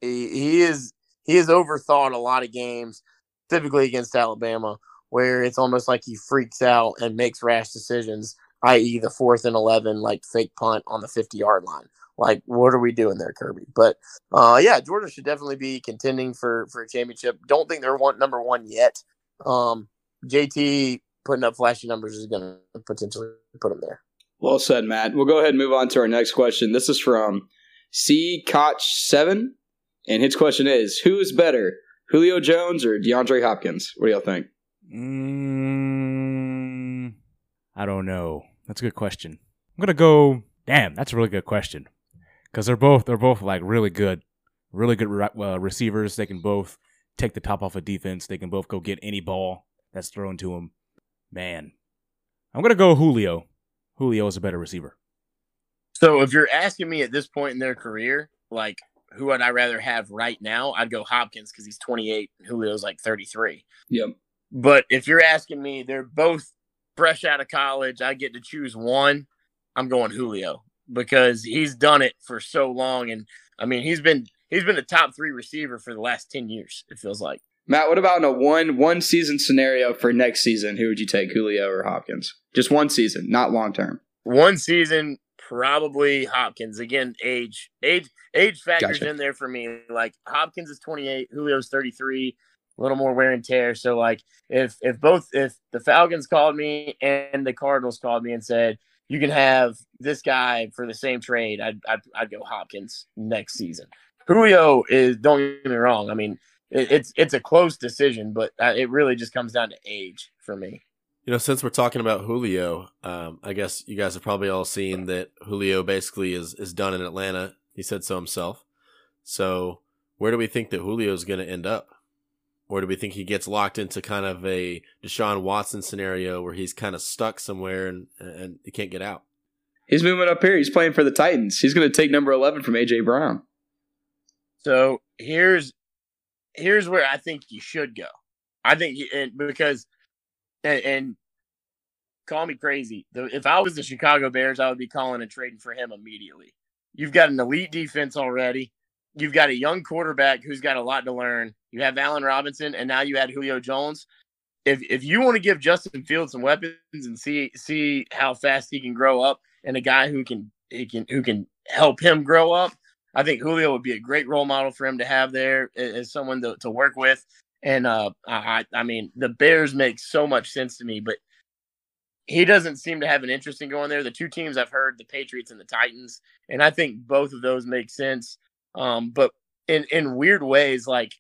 He, he is he has overthought a lot of games, typically against Alabama, where it's almost like he freaks out and makes rash decisions, i.e., the fourth and eleven like fake punt on the fifty yard line. Like, what are we doing there, Kirby? But uh, yeah, Georgia should definitely be contending for for a championship. Don't think they're one number one yet. Um, JT putting up flashy numbers is going to potentially put them there. Well said, Matt. We'll go ahead and move on to our next question. This is from C Koch Seven, and his question is: Who is better, Julio Jones or DeAndre Hopkins? What do y'all think? Mm, I don't know. That's a good question. I'm gonna go. Damn, that's a really good question because they're both they're both like really good, really good uh, receivers. They can both take the top off of defense. They can both go get any ball that's thrown to them. Man, I'm gonna go Julio. Julio is a better receiver. So if you're asking me at this point in their career, like who would I rather have right now? I'd go Hopkins because he's 28 and Julio's like 33. Yep. But if you're asking me, they're both fresh out of college. I get to choose one. I'm going Julio because he's done it for so long, and I mean he's been he's been a top three receiver for the last 10 years. It feels like. Matt, what about in a one one season scenario for next season? Who would you take, Julio or Hopkins? Just one season, not long term. One season, probably Hopkins. Again, age age age factors Gotcha. in there for me. Like Hopkins is 28, Julio's 33, a little more wear and tear. So like if if both if the Falcons called me and the Cardinals called me and said you can have this guy for the same trade, I'd I'd, I'd go Hopkins next season. Julio is don't get me wrong. I mean it, it's it's a close decision, but uh, it really just comes down to age for me. You know, since we're talking about Julio, um, I guess you guys have probably all seen that Julio basically is is done in Atlanta. He said so himself. So, where do we think that Julio is going to end up? Or do we think he gets locked into kind of a Deshaun Watson scenario where he's kind of stuck somewhere and and he can't get out? He's moving up here. He's playing for the Titans. He's going to take number eleven from AJ Brown. So here's here's where I think you should go. I think you, and because and, and call me crazy. The, if I was the Chicago Bears, I would be calling and trading for him immediately. You've got an elite defense already. You've got a young quarterback who's got a lot to learn. You have Allen Robinson, and now you add Julio Jones. If if you want to give Justin Fields some weapons and see see how fast he can grow up, and a guy who can he can who can help him grow up, I think Julio would be a great role model for him to have there as someone to, to work with. And uh, I, I mean, the Bears make so much sense to me, but he doesn't seem to have an interest in going there. The two teams I've heard, the Patriots and the Titans, and I think both of those make sense. Um, but in in weird ways, like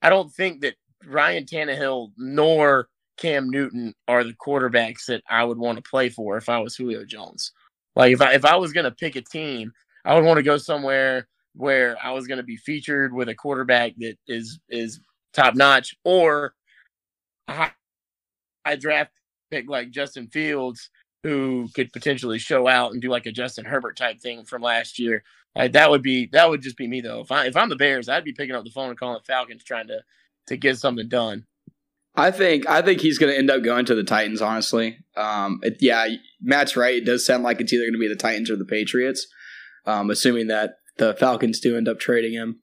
I don't think that Ryan Tannehill nor Cam Newton are the quarterbacks that I would want to play for if I was Julio Jones. Like if I if I was to pick a team, I would want to go somewhere where I was to be featured with a quarterback that is is top notch, or high, high draft pick like Justin Fields, who could potentially show out and do like a Justin Herbert type thing from last year. Like, that would be that would just be me though. If I if I'm the Bears, I'd be picking up the phone and calling the Falcons trying to to get something done. I think I think he's going to end up going to the Titans. Honestly, um, it, yeah, Matt's right. It does sound like it's either going to be the Titans or the Patriots. Um, assuming that the Falcons do end up trading him.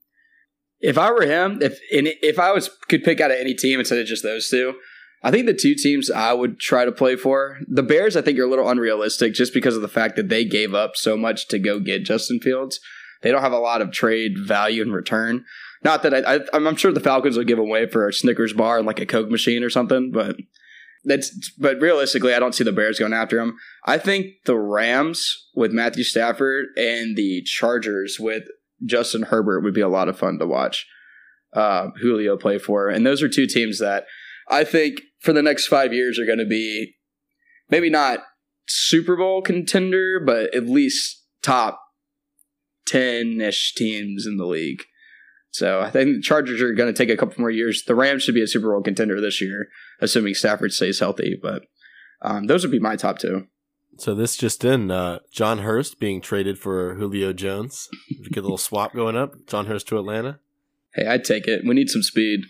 If I were him, if if I was could pick out of any team instead of just those two, I think the two teams I would try to play for the Bears. I think are a little unrealistic just because of the fact that they gave up so much to go get Justin Fields. They don't have a lot of trade value in return. Not that I, I I'm sure the Falcons will give away for a Snickers bar and like a Coke machine or something, but that's but realistically, I don't see the Bears going after him. I think the Rams with Matthew Stafford and the Chargers with Justin Herbert would be a lot of fun to watch. Uh, Julio play for, and those are two teams that I think for the next five years are going to be maybe not Super Bowl contender, but at least top ten ish teams in the league. So I think the Chargers are going to take a couple more years. The Rams should be a Super Bowl contender this year, assuming Stafford stays healthy. But um, those would be my top two. So this just in, uh, John Hurst being traded for Julio Jones. Get a little swap going up. John Hurst to Atlanta. Hey, I'd take it. We need some speed.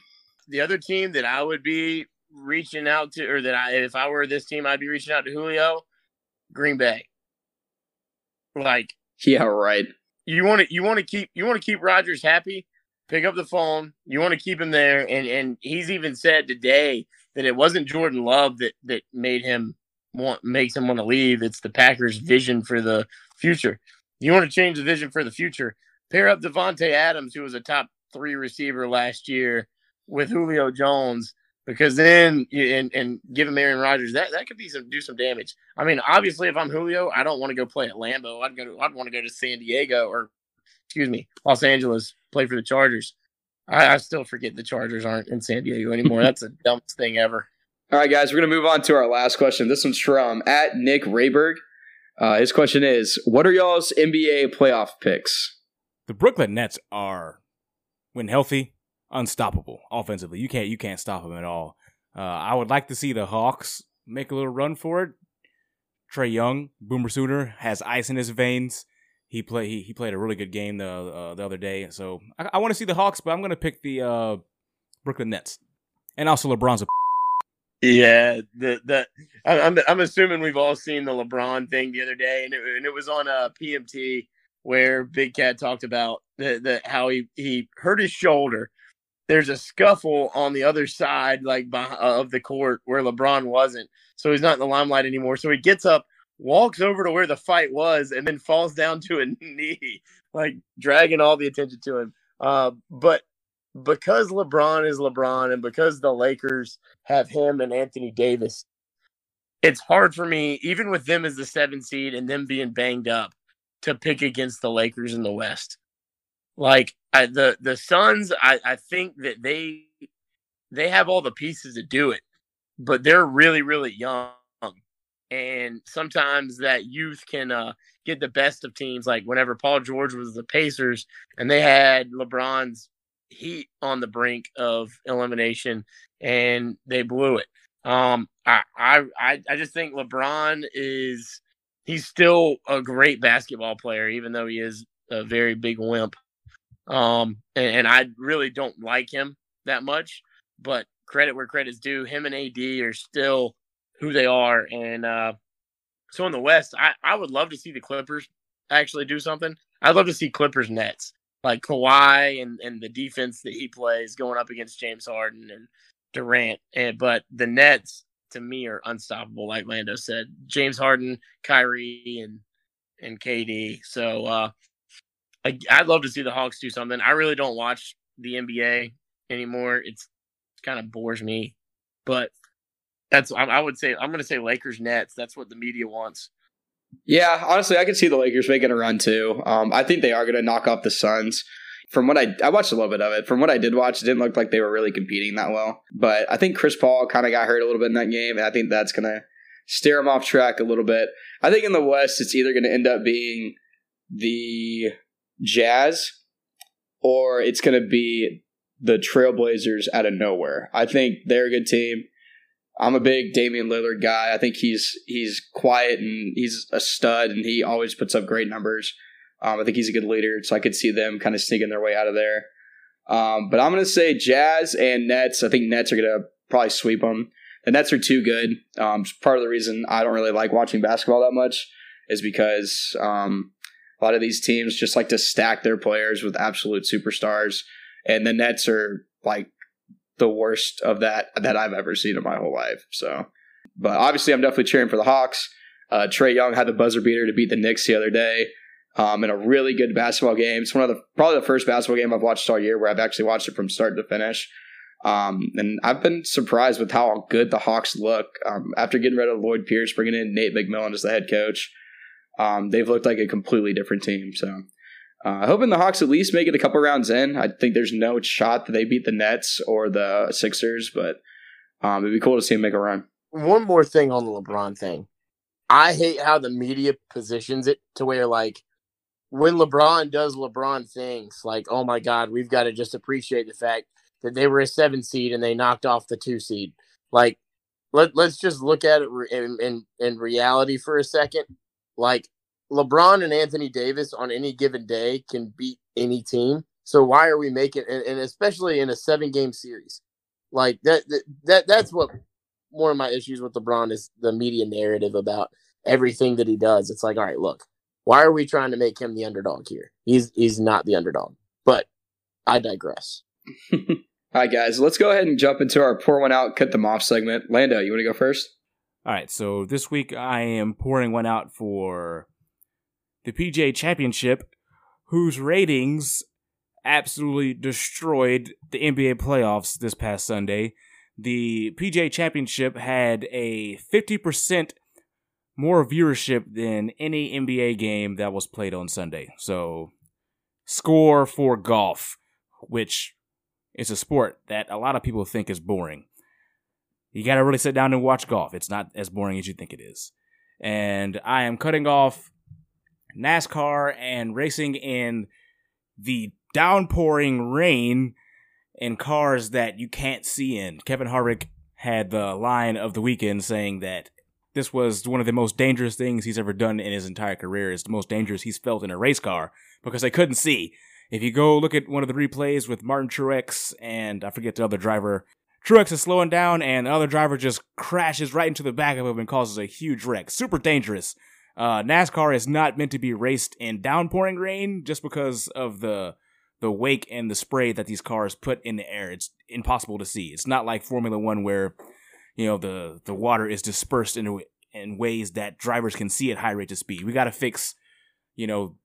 The other team that I would be reaching out to, or that I if I were this team, I'd be reaching out to Julio, Green Bay. Like Yeah, right. you want to you want to keep you want to keep Rodgers happy. Pick up the phone. You want to keep him there, and and he's even said today that it wasn't Jordan Love that that made him want makes him want to leave. It's the Packers' vision for the future. You want to change the vision for the future. Pair up Davante Adams, who was a top three receiver last year, with Julio Jones, because then you- and and give him Aaron Rodgers. That that could be some do some damage. I mean, obviously, if I'm Julio, I don't want to go play at Lambeau. I'd go. To, I'd want to go to San Diego or excuse me, Los Angeles, play for the Chargers. I, I still forget the Chargers aren't in San Diego anymore. That's the dumbest thing ever. All right, guys, we're going to move on to our last question. This one's from at Nick Rayberg. Uh, his question is What are y'all's NBA playoff picks? The Brooklyn Nets are, when healthy, unstoppable offensively. You can't you can't stop him at all. Uh, I would like to see the Hawks make a little run for it. Trae Young, Boomer Sooner, has ice in his veins. He play he, he played a really good game the uh, the other day. So I, I want to see the Hawks, but I'm to pick the uh, Brooklyn Nets, and also LeBron's a. Yeah, the the I'm I'm assuming we've all seen the LeBron thing the other day, and it, and it was on a uh, PMT where Big Cat talked about the, the how he he hurt his shoulder. There's a scuffle on the other side, like of the court where LeBron wasn't, so he's not in the limelight anymore. So he gets up, walks over to where the fight was, and then falls down to a knee, like dragging all the attention to him. Uh, but because LeBron is LeBron and because the Lakers have him and Anthony Davis, it's hard for me, even with them as the seven seed and them being banged up, to pick against the Lakers in the West. Like I, the the Suns, I, I think that they they have all the pieces to do it, but they're really really young, and sometimes that youth can uh, get the best of teams. Like whenever Paul George was the Pacers, and they had LeBron's Heat on the brink of elimination, and they blew it. Um, I I I just think LeBron is he's still a great basketball player, even though he is a very big wimp. Um, and, and I really don't like him that much, but credit where credit's due. Him and AD are still who they are, and uh, so in the West, I I would love to see the Clippers actually do something. I'd love to see Clippers Nets like Kawhi and, and the defense that he plays going up against James Harden and Durant. And but the Nets to me are unstoppable, like Lando said. James Harden, Kyrie, and and KD. So uh, I, I'd love to see the Hawks do something. I really don't watch the NBA anymore. It's it kind of bores me, but that's I, I would say I'm going to say Lakers Nets. That's what the media wants. Yeah, honestly, I could see the Lakers making a run too. Um, I think they are going to knock off the Suns. From what I I watched a little bit of it. From what I did watch, it didn't look like they were really competing that well. But I think Chris Paul kind of got hurt a little bit in that game, and I think that's going to steer him off track a little bit. I think in the West, it's either going to end up being the Jazz or it's going to be the Trailblazers out of nowhere. I think they're a good team. I'm a big Damian Lillard guy. I think he's he's quiet and he's a stud, and he always puts up great numbers. Um, I think he's a good leader, so I could see them kind of sneaking their way out of there. Um, but I'm going to say Jazz and Nets. I think Nets are going to probably sweep them. The Nets are too good. Um, part of the reason I don't really like watching basketball that much is because um, a lot of these teams just like to stack their players with absolute superstars, and the Nets are like the worst of that that I've ever seen in my whole life. So, but obviously, I'm definitely cheering for the Hawks. Uh, Trae Young had the buzzer beater to beat the Knicks the other day um, in a really good basketball game. It's one of the probably the first basketball game I've watched all year where I've actually watched it from start to finish. Um, and I've been surprised with how good the Hawks look um, after getting rid of Lloyd Pierce, bringing in Nate McMillan as the head coach. Um, they've looked like a completely different team. So uh, hoping the Hawks at least make it a couple rounds in. I think there's no shot that they beat the Nets or the Sixers, but um, it'd be cool to see them make a run. One more thing on the LeBron thing. I hate how the media positions it to where like when LeBron does LeBron things, like oh my God, we've got to just appreciate the fact that they were a seven seed and they knocked off the two seed. Like let let's just look at it in in, in reality for a second. Like LeBron and Anthony Davis on any given day can beat any team. So why are we making and, and especially in a seven game series? Like that, that that that's what one of my issues with LeBron is the media narrative about everything that he does. It's like, all right, look, why are we trying to make him the underdog here? He's he's not the underdog. But I digress. all right, guys, let's go ahead and jump into our pour one out, cut them off segment. Lando, you want to go first? All right, so this week I am pouring one out for the PGA Championship, whose ratings absolutely destroyed the NBA playoffs this past Sunday. The PGA Championship had a 50% more viewership than any NBA game that was played on Sunday. So, score for golf, which is a sport that a lot of people think is boring. You got to really sit down and watch golf. It's not as boring as you think it is. And I am cutting off NASCAR and racing in the downpouring rain in cars that you can't see in. Kevin Harvick had the line of the weekend saying that this was one of the most dangerous things he's ever done in his entire career. It's the most dangerous he's felt in a race car because they couldn't see. If you go look at one of the replays with Martin Truex and I forget the other driver, Truex is slowing down and the other driver just crashes right into the back of him and causes a huge wreck. Super dangerous. Uh, NASCAR is not meant to be raced in downpouring rain just because of the the wake and the spray that these cars put in the air. It's impossible to see. It's not like Formula One where you know the the water is dispersed in in ways that drivers can see at high rates of speed. We got to fix you know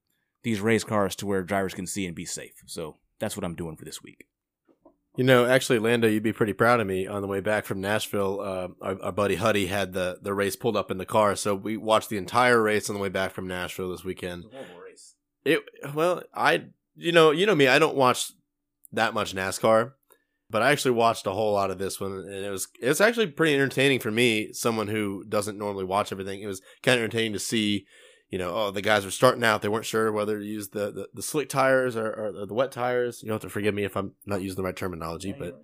these race cars to where drivers can see and be safe. So that's what I'm doing for this week. You know, actually, Lando, you'd be pretty proud of me on the way back from Nashville. Uh, our, our, buddy Huddy had the, the race pulled up in the car, so we watched the entire race on the way back from Nashville this weekend. It well, I you know you know me, I don't watch that much NASCAR, but I actually watched a whole lot of this one, and it was it was actually pretty entertaining for me, someone who doesn't normally watch everything. It was kind of entertaining to see you know, oh, the guys were starting out. They weren't sure whether to use the, the, the slick tires or, or, or, the wet tires. You don't have to forgive me if I'm not using the right terminology, but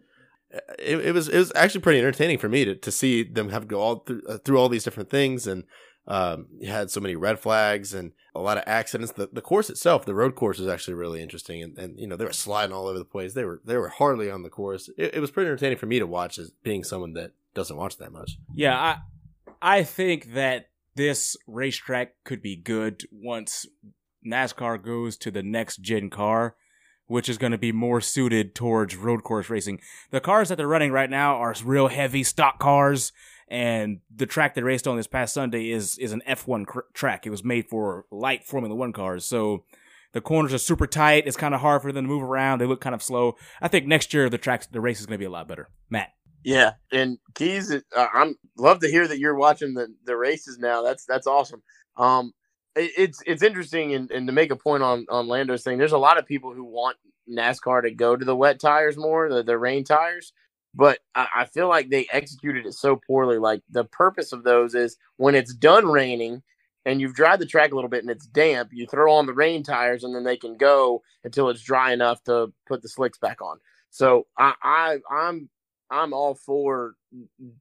it, it was it was actually pretty entertaining for me to, to see them have to go all through, uh, through all these different things. And um, you had so many red flags and a lot of accidents. The the course itself, the road course, was actually really interesting. And, and you know, they were sliding all over the place. They were they were hardly on the course. It, it was pretty entertaining for me to watch as being someone that doesn't watch that much. Yeah, I I think that this racetrack could be good once NASCAR goes to the next gen car, which is going to be more suited towards road course racing. The cars that they're running right now are real heavy stock cars, and the track they raced on this past Sunday is is an F1 cr- track. It was made for light Formula One cars, so the corners are super tight. It's kind of hard for them to move around. They look kind of slow. I think next year the tracks, the race is going to be a lot better. Matt. Yeah, and Keys, uh, I'm love to hear that you're watching the the races now. That's that's awesome. Um, it, it's it's interesting, and, and to make a point on on Lando's thing, there's a lot of people who want NASCAR to go to the wet tires more, the the rain tires, but I, I feel like they executed it so poorly. Like the purpose of those is when it's done raining and you've dried the track a little bit and it's damp, you throw on the rain tires and then they can go until it's dry enough to put the slicks back on. So I, I I'm I'm all for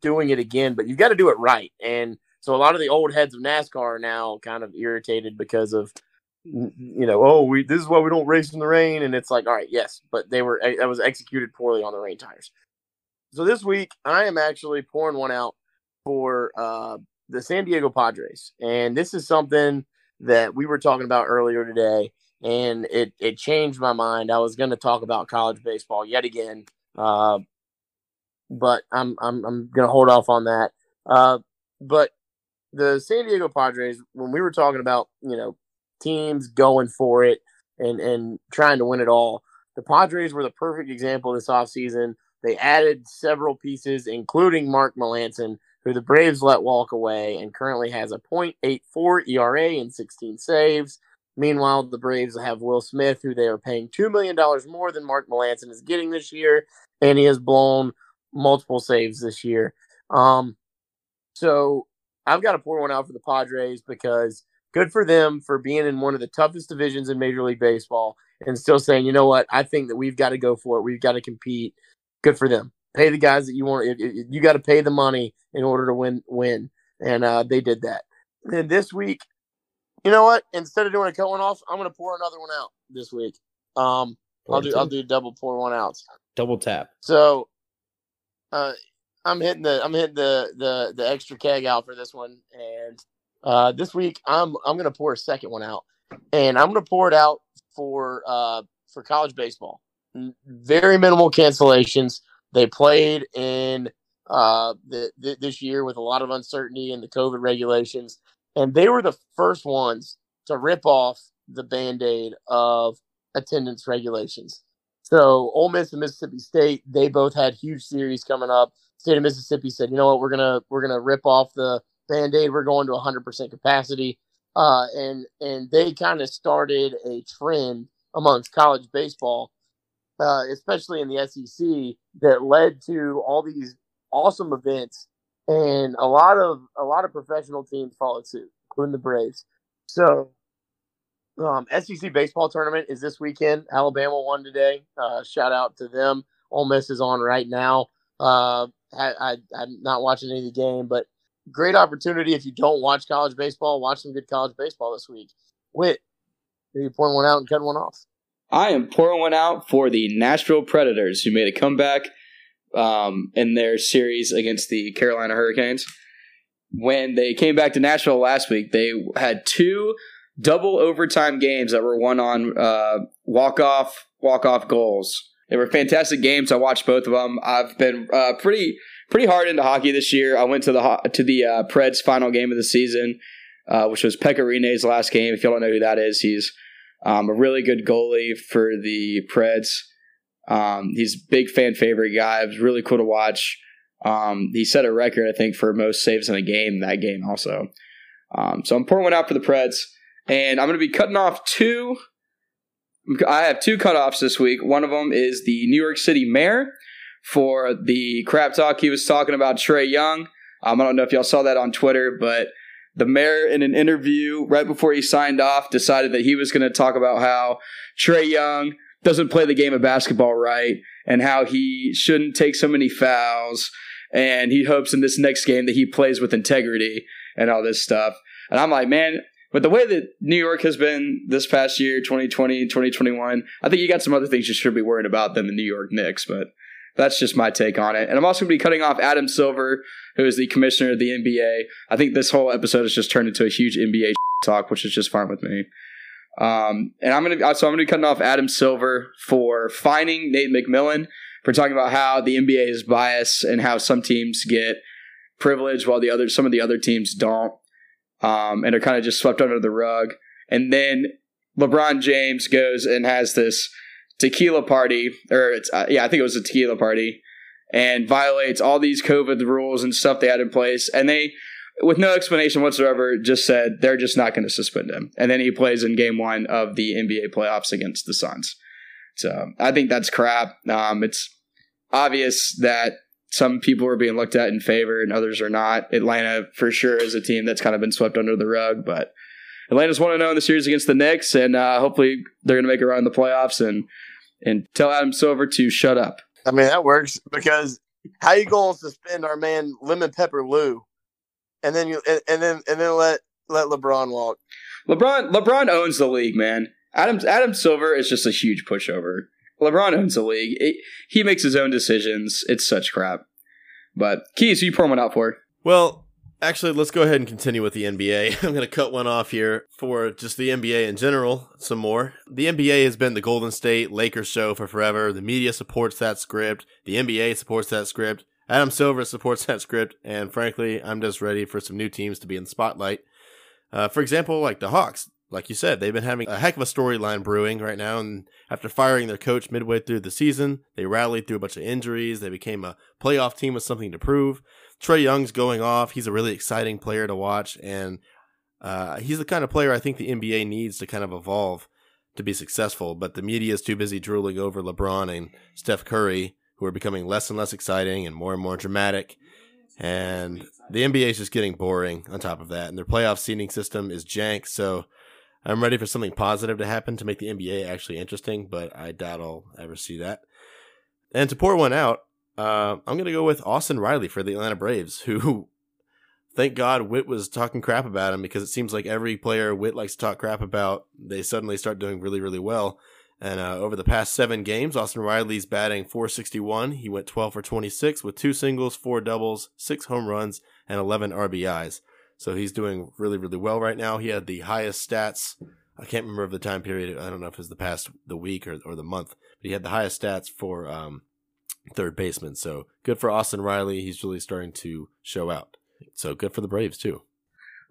doing it again, but you've got to do it right. And so a lot of the old heads of NASCAR are now kind of irritated because of you know, oh, we this is why we don't race in the rain, and it's like, all right, yes, but they were that was executed poorly on the rain tires. So this week, I am actually pouring one out for uh, the San Diego Padres, and this is something that we were talking about earlier today, and it it changed my mind. I was going to talk about college baseball yet again, uh, but I'm I'm I'm gonna hold off on that. Uh, but the San Diego Padres, when we were talking about you know teams going for it and and trying to win it all, the Padres were the perfect example this offseason. They added several pieces, including Mark Melancon, who the Braves let walk away and currently has a .84 ERA and 16 saves. Meanwhile, the Braves have Will Smith, who they are paying $2 million more than Mark Melancon is getting this year, and he has blown multiple saves this year. Um, so I've got to pour one out for the Padres because good for them for being in one of the toughest divisions in Major League Baseball and still saying, you know what, I think that we've got to go for it. We've got to compete. Good for them. Pay the guys that you want. You got to pay the money in order to win. Win, and uh, they did that. And this week, you know what? Instead of doing a cut one off, I'm going to pour another one out this week. Um, I'll do I'll do double pour one out. Double tap. So uh, I'm hitting the I'm hitting the the the extra keg out for this one, and uh, this week I'm I'm gonna pour a second one out, and I'm gonna pour it out for uh for college baseball. Very minimal cancellations. They played in uh the, the, this year with a lot of uncertainty in the COVID regulations, and they were the first ones to rip off the band aid of attendance regulations. So Ole Miss and Mississippi State, they both had huge series coming up. State of Mississippi said, you know what, we're gonna we're gonna rip off the band-aid. We're going to 100% capacity, uh, and and they kind of started a trend amongst college baseball, uh, especially in the SEC, that led to all these awesome events, and a lot of a lot of professional teams followed suit, including the Braves. So um, SEC baseball tournament is this weekend. Alabama won today. Uh, shout out to them. Ole Miss is on right now. Uh, I, am not watching any of the game, but great opportunity if you don't watch college baseball, watch some good college baseball this week. Whit, are you pouring one out and cutting one off? I am pouring one out for the Nashville Predators, who made a comeback um, in their series against the Carolina Hurricanes. When they came back to Nashville last week, they had two double overtime games that were won on uh, walk off walk off goals. They were fantastic games. I watched both of them. I've been uh, pretty pretty hard into hockey this year. I went to the to the uh, Preds final game of the season, uh, which was Pekka Rinne's last game. If you don't know who that is, he's um, a really good goalie for the Preds. Um, he's a big fan favorite guy. It was really cool to watch. Um, he set a record, I think, for most saves in a game that game also. Um, so I'm pouring one out for the Preds, and I'm going to be cutting off two. I have two cutoffs this week. One of them is the New York City mayor for the crap talk he was talking about Trae Young. Um, I don't know if y'all saw that on Twitter, but the mayor, in an interview right before he signed off, decided that he was going to talk about how Trae Young doesn't play the game of basketball right and how he shouldn't take so many fouls. And he hopes in this next game that he plays with integrity and all this stuff. And I'm like, man, but the way that New York has been this past year, 2020, 2021, I think you got some other things you should be worried about than the New York Knicks. But that's just my take on it. And I'm also going to be cutting off Adam Silver, who is the commissioner of the NBA. I think this whole episode has just turned into a huge NBA talk, which is just fine with me. Um, and I'm going to so I'm going to be cutting off Adam Silver for fining Nate McMillan for talking about how the NBA is biased and how some teams get privilege while the other some of the other teams don't, um, and are kind of just swept under the rug. And then LeBron James goes and has this tequila party, or it's uh, yeah, I think it was a tequila party, and violates all these COVID rules and stuff they had in place, and they, with no explanation whatsoever, just said they're just not going to suspend him, and then he plays in Game One of the NBA playoffs against the Suns. So I think that's crap. Um, it's obvious that some people are being looked at in favor and others are not. Atlanta, for sure, is a team that's kind of been swept under the rug, but Atlanta's 1 0 in the series against the Knicks, and uh, hopefully they're going to make a run in the playoffs and and tell Adam Silver to shut up. I mean, that works because how you going to suspend our man Lemon Pepper Lou, and then you and, and then and then let let LeBron walk. LeBron LeBron owns the league, man. Adam Adam Silver is just a huge pushover. LeBron owns the league. It, he makes his own decisions. It's such crap. But Keys, who you pouring one out for? Well, actually, let's go ahead and continue with the NBA. I'm going to cut one off here for just the NBA in general, some more. The NBA has been the Golden State Lakers show for forever. The media supports that script. The NBA supports that script. Adam Silver supports that script. And frankly, I'm just ready for some new teams to be in the spotlight. Uh, for example, like the Hawks. Like you said, they've been having a heck of a storyline brewing right now. And after firing their coach midway through the season, they rallied through a bunch of injuries. They became a playoff team with something to prove. Trae Young's going off. He's a really exciting player to watch, and uh, he's the kind of player I think the NBA needs to kind of evolve to be successful. But the media is too busy drooling over LeBron and Steph Curry, who are becoming less and less exciting and more and more dramatic. And the NBA is just getting boring on top of that. And their playoff seeding system is jank. So I'm ready for something positive to happen to make the NBA actually interesting, but I doubt I'll ever see that. And to pour one out, uh, I'm going to go with Austin Riley for the Atlanta Braves, who, thank God, Whit was talking crap about him because it seems like every player Whit likes to talk crap about, they suddenly start doing really, really well. And uh, over the past seven games, Austin Riley's batting 461. He went 12 for 26 with two singles, four doubles, six home runs, and 11 RBIs. So he's doing really, really well right now. He had the highest stats. I can't remember the time period. I don't know if it was the past the week or, or the month, but he had the highest stats for um, third baseman. So good for Austin Riley. He's really starting to show out. So good for the Braves too.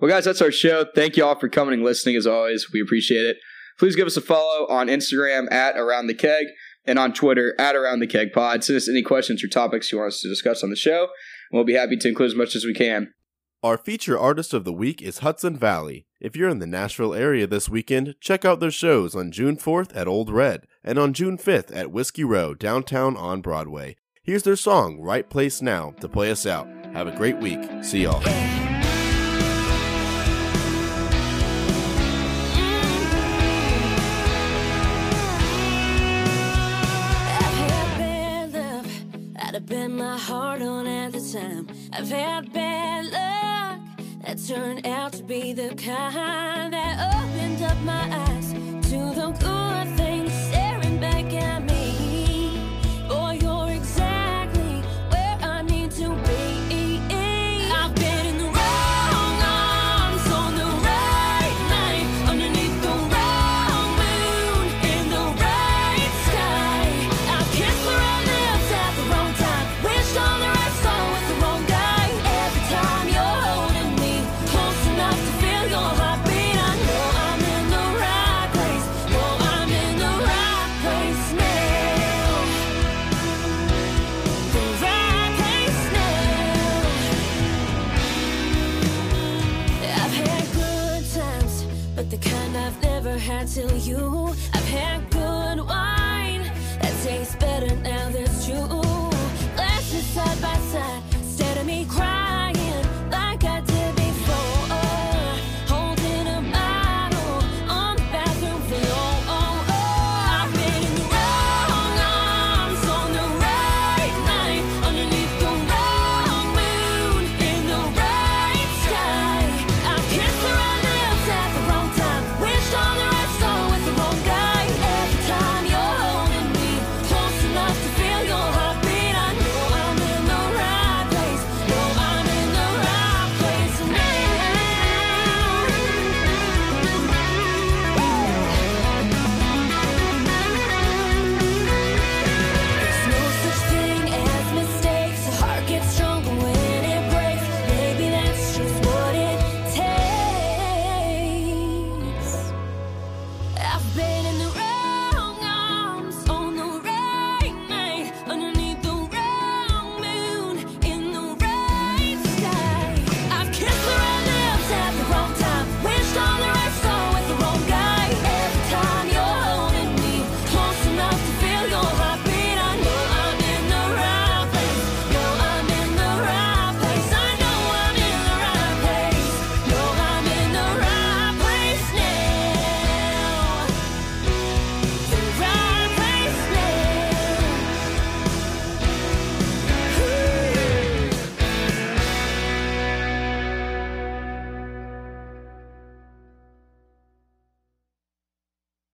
Well, guys, that's our show. Thank you all for coming and listening. As always, we appreciate it. Please give us a follow on Instagram at Around the Keg and on Twitter at Around the Keg Pod. Send us any questions or topics you want us to discuss on the show, and we'll be happy to include as much as we can. Our feature artist of the week is Hudson Valley. If you're in the Nashville area this weekend, check out their shows on June 4th at Old Red and on June 5th at Whiskey Row, downtown on Broadway. Here's their song, Right Place Now, to play us out. Have a great week. See y'all. I've my heart on at the time. I've had bad luck. that turned out to be the kind that opened up my eyes to the good but the kind I've never had till you. I've had good wine that tastes better now that's true. Glasses side by side, instead of me crying like I did.